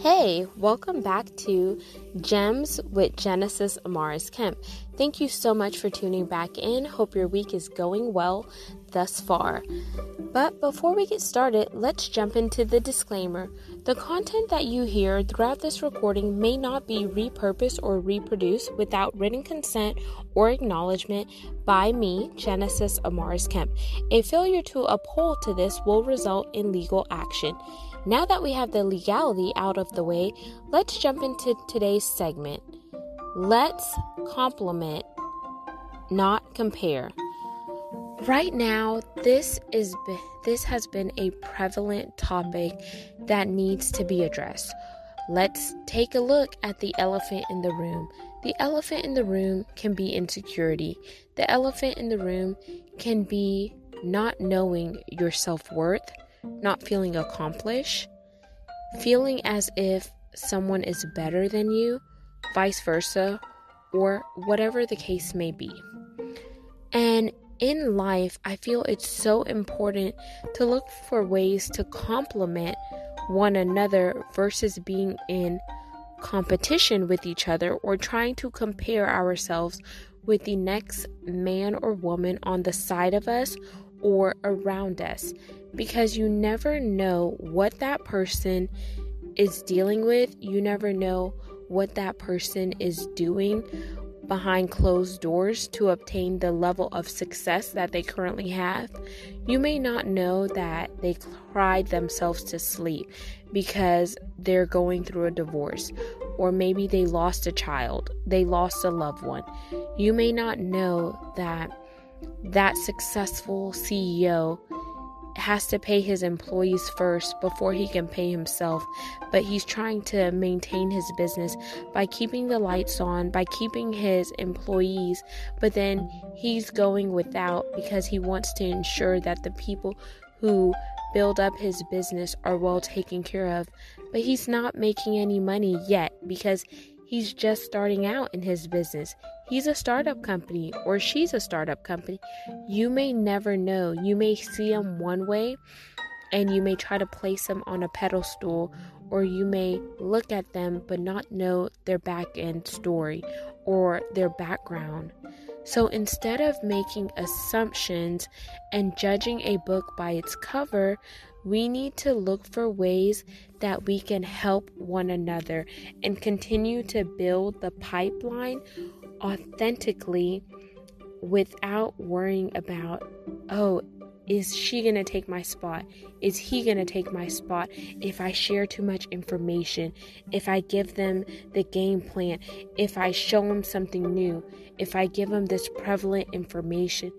Hey, welcome back to Gems with Genesis Amaris Kemp. Thank you so much for tuning back in. Hope your week is going well thus far. But before we get started, let's jump into the disclaimer. The content that you hear throughout this recording may not be repurposed or reproduced without written consent or acknowledgement by me, Genesis Amaris Kemp. A failure to uphold to this will result in legal action. Now that we have the legality out of the way, let's jump into today's segment. Let's compliment, not compare. Right now, this is this has been a prevalent topic that needs to be addressed. Let's take a look at the elephant in the room. The elephant in the room can be insecurity. The elephant in the room can be not knowing your self worth not feeling accomplished, feeling as if someone is better than you, vice versa, or whatever the case may be. And in life, I feel it's so important to look for ways to complement one another versus being in competition with each other or trying to compare ourselves with the next man or woman on the side of us or around us because you never know what that person is dealing with. You never know what that person is doing behind closed doors to obtain the level of success that they currently have. You may not know that they cried themselves to sleep because they're going through a divorce, or maybe they lost a child, they lost a loved one. You may not know that that successful CEO has to pay his employees first before he can pay himself, but he's trying to maintain his business by keeping the lights on, by keeping his employees, but then he's going without because he wants to ensure that the people who build up his business are well taken care of. But he's not making any money yet because He's just starting out in his business. He's a startup company or she's a startup company. You may never know. You may see them one way and you may try to place them on a pedestal or you may look at them but not know their back end story or their background. So instead of making assumptions and judging a book by its cover, we need to look for ways that we can help one another and continue to build the pipeline authentically without worrying about, oh, is she going to take my spot? Is he going to take my spot if I share too much information? If I give them the game plan? If I show them something new? If I give them this prevalent information?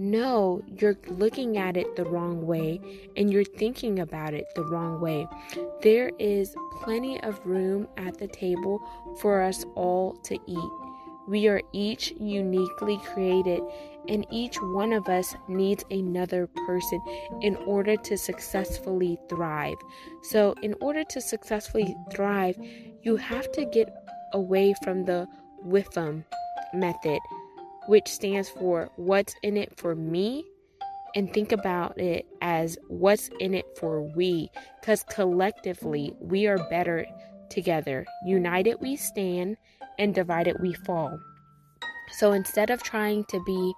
No, you're looking at it the wrong way and you're thinking about it the wrong way. There is plenty of room at the table for us all to eat. We are each uniquely created, and each one of us needs another person in order to successfully thrive. So, in order to successfully thrive, you have to get away from the WIFM method which stands for what's in it for me, and think about it as what's in it for we, because collectively we are better together. United we stand, and divided we fall. So instead of trying to be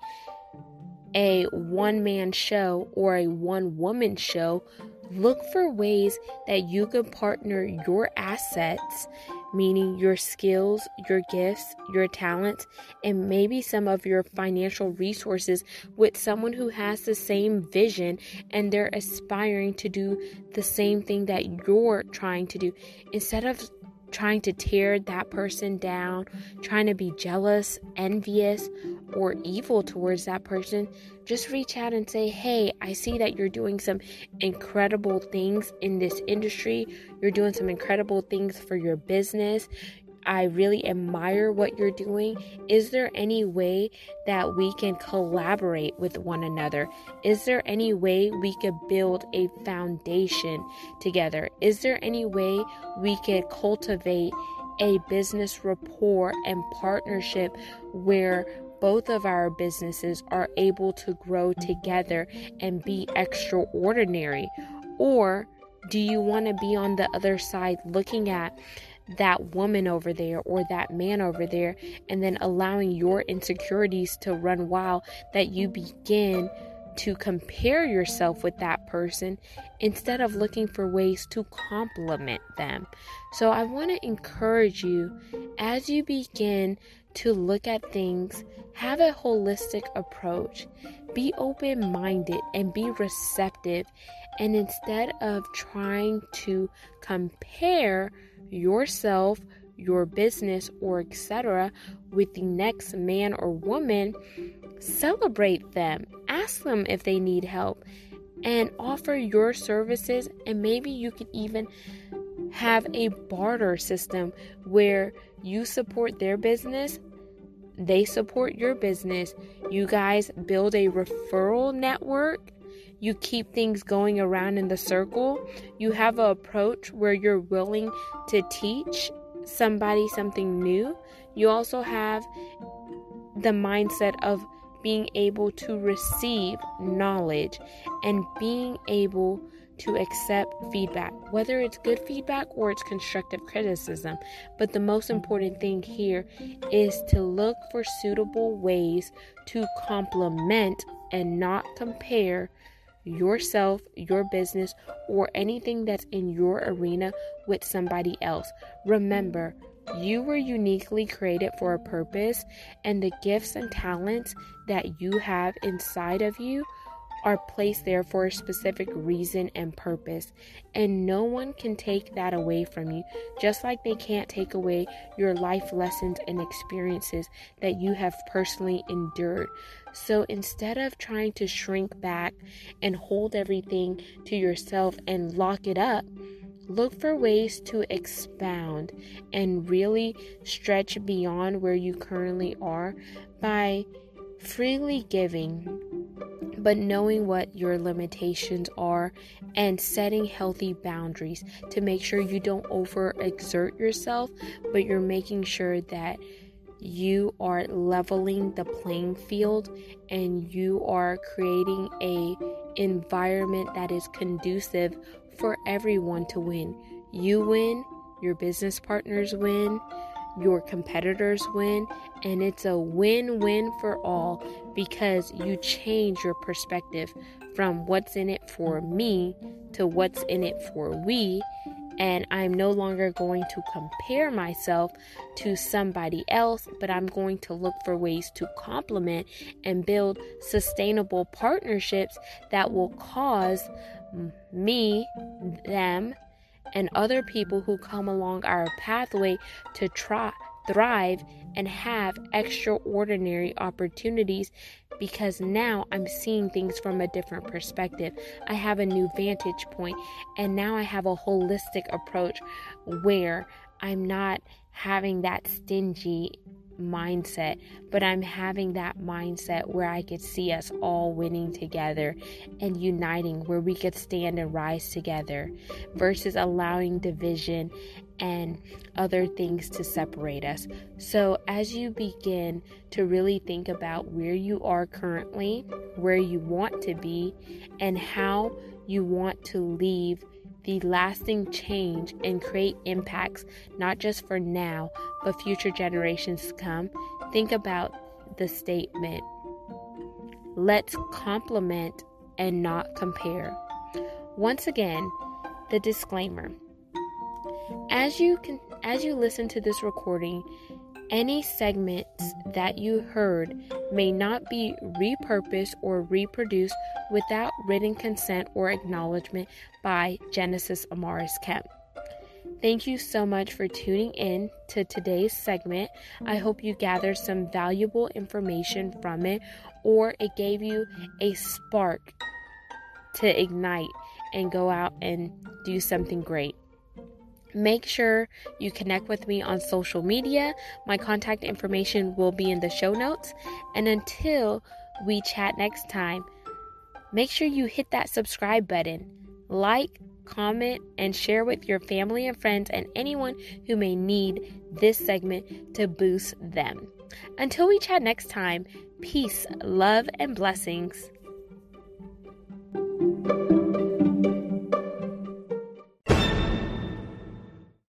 a one man show or a one woman show, look for ways that you can partner your assets meaning your skills, your gifts, your talents, and maybe some of your financial resources with someone who has the same vision and they're aspiring to do the same thing that you're trying to do. Instead of trying to tear that person down, trying to be jealous, envious, or evil towards that person, just reach out and say, Hey, I see that you're doing some incredible things in this industry. You're doing some incredible things for your business. I really admire what you're doing. Is there any way that we can collaborate with one another? Is there any way we could build a foundation together? Is there any way we could cultivate a business rapport and partnership where both of our businesses are able to grow together and be extraordinary? Or Do you want to be on the other side looking at that woman over there or that man over there and then allowing your insecurities to run wild that you begin to compare yourself with that person instead of looking for ways to compliment them. So, I want to encourage you as you begin to look at things, have a holistic approach, be open minded, and be receptive. And instead of trying to compare yourself, your business, or etc., with the next man or woman, celebrate them, ask them if they need help, and offer your services. And maybe you could even have a barter system where you support their business, they support your business, you guys build a referral network. You keep things going around in the circle. You have an approach where you're willing to teach somebody something new. You also have the mindset of being able to receive knowledge and being able to accept feedback, whether it's good feedback or it's constructive criticism. But the most important thing here is to look for suitable ways to complement and not compare yourself, your business, or anything that's in your arena with somebody else. Remember, you were uniquely created for a purpose, and the gifts and talents that you have inside of you are placed there for a specific reason and purpose, and no one can take that away from you, just like they can't take away your life lessons and experiences that you have personally endured. So instead of trying to shrink back and hold everything to yourself and lock it up, look for ways to expound and really stretch beyond where you currently are by freely giving but knowing what your limitations are and setting healthy boundaries to make sure you don't overexert yourself, but you're making sure that you are leveling the playing field and you are creating a environment that is conducive for everyone to win. You win, your business partners win, your competitors win, and it's a win win for all because you change your perspective from what's in it for me to what's in it for we. And I'm no longer going to compare myself to somebody else, but I'm going to look for ways to complement and build sustainable partnerships that will cause me, them, and other people who come along our pathway to try thrive and have extraordinary opportunities because now I'm seeing things from a different perspective. I have a new vantage point and now I have a holistic approach where I'm not having that stingy mindset, but I'm having that mindset where I could see us all winning together and uniting, where we could stand and rise together versus allowing division and other things to separate us. So, as you begin to really think about where you are currently, where you want to be, and how you want to leave the lasting change and create impacts not just for now, but future generations to come, think about the statement let's complement and not compare. Once again, the disclaimer. As you can as you listen to this recording, any segments that you heard may not be repurposed or reproduced without written consent or acknowledgement by Genesis Amaris Kemp. Thank you so much for tuning in to today's segment. I hope you gathered some valuable information from it or it gave you a spark to ignite and go out and do something great. Make sure you connect with me on social media. My contact information will be in the show notes. And until we chat next time, make sure you hit that subscribe button, like, comment, and share with your family and friends and anyone who may need this segment to boost them. Until we chat next time, peace, love, and blessings.